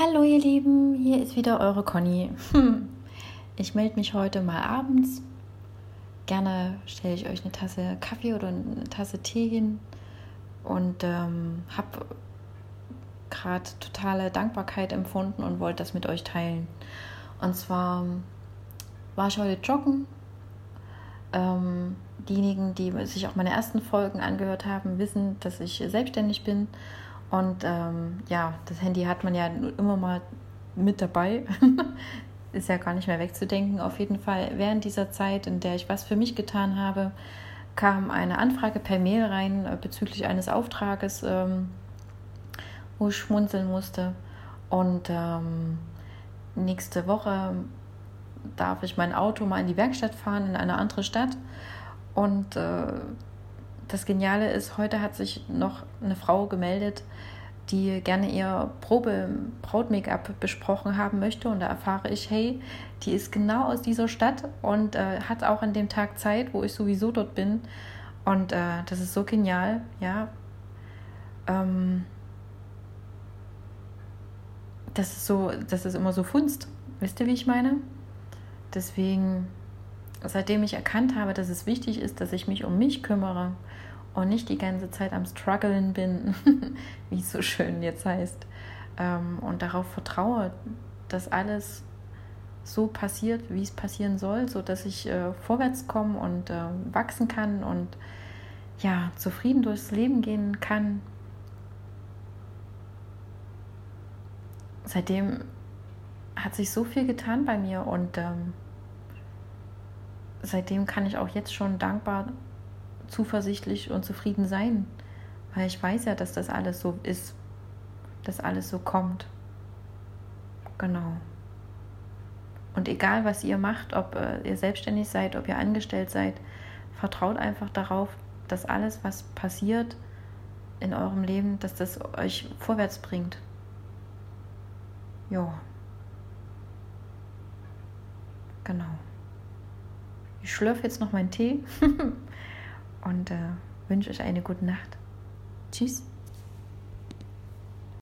Hallo ihr Lieben, hier ist wieder eure Conny. Ich melde mich heute mal abends. Gerne stelle ich euch eine Tasse Kaffee oder eine Tasse Tee hin und ähm, habe gerade totale Dankbarkeit empfunden und wollte das mit euch teilen. Und zwar war ich heute joggen. Ähm, diejenigen, die sich auch meine ersten Folgen angehört haben, wissen, dass ich selbstständig bin und ähm, ja, das Handy hat man ja immer mal mit dabei. Ist ja gar nicht mehr wegzudenken. Auf jeden Fall, während dieser Zeit, in der ich was für mich getan habe, kam eine Anfrage per Mail rein äh, bezüglich eines Auftrages, ähm, wo ich schmunzeln musste. Und ähm, nächste Woche darf ich mein Auto mal in die Werkstatt fahren, in eine andere Stadt. Und äh, das Geniale ist, heute hat sich noch eine Frau gemeldet, die gerne ihr Probe-Braut-Make-up besprochen haben möchte. Und da erfahre ich, hey, die ist genau aus dieser Stadt und äh, hat auch an dem Tag Zeit, wo ich sowieso dort bin. Und äh, das ist so genial, ja. Ähm, das ist so, das ist immer so Funst. Wisst ihr, wie ich meine? Deswegen, seitdem ich erkannt habe, dass es wichtig ist, dass ich mich um mich kümmere und nicht die ganze Zeit am Struggeln bin, wie es so schön jetzt heißt, ähm, und darauf vertraue, dass alles so passiert, wie es passieren soll, so dass ich äh, vorwärts komme und äh, wachsen kann und ja zufrieden durchs Leben gehen kann. Seitdem hat sich so viel getan bei mir und ähm, seitdem kann ich auch jetzt schon dankbar zuversichtlich und zufrieden sein, weil ich weiß ja, dass das alles so ist, dass alles so kommt. Genau. Und egal, was ihr macht, ob äh, ihr selbstständig seid, ob ihr angestellt seid, vertraut einfach darauf, dass alles, was passiert in eurem Leben, dass das euch vorwärts bringt. Ja. Genau. Ich schlürfe jetzt noch meinen Tee und äh, wünsche euch eine gute Nacht. Tschüss.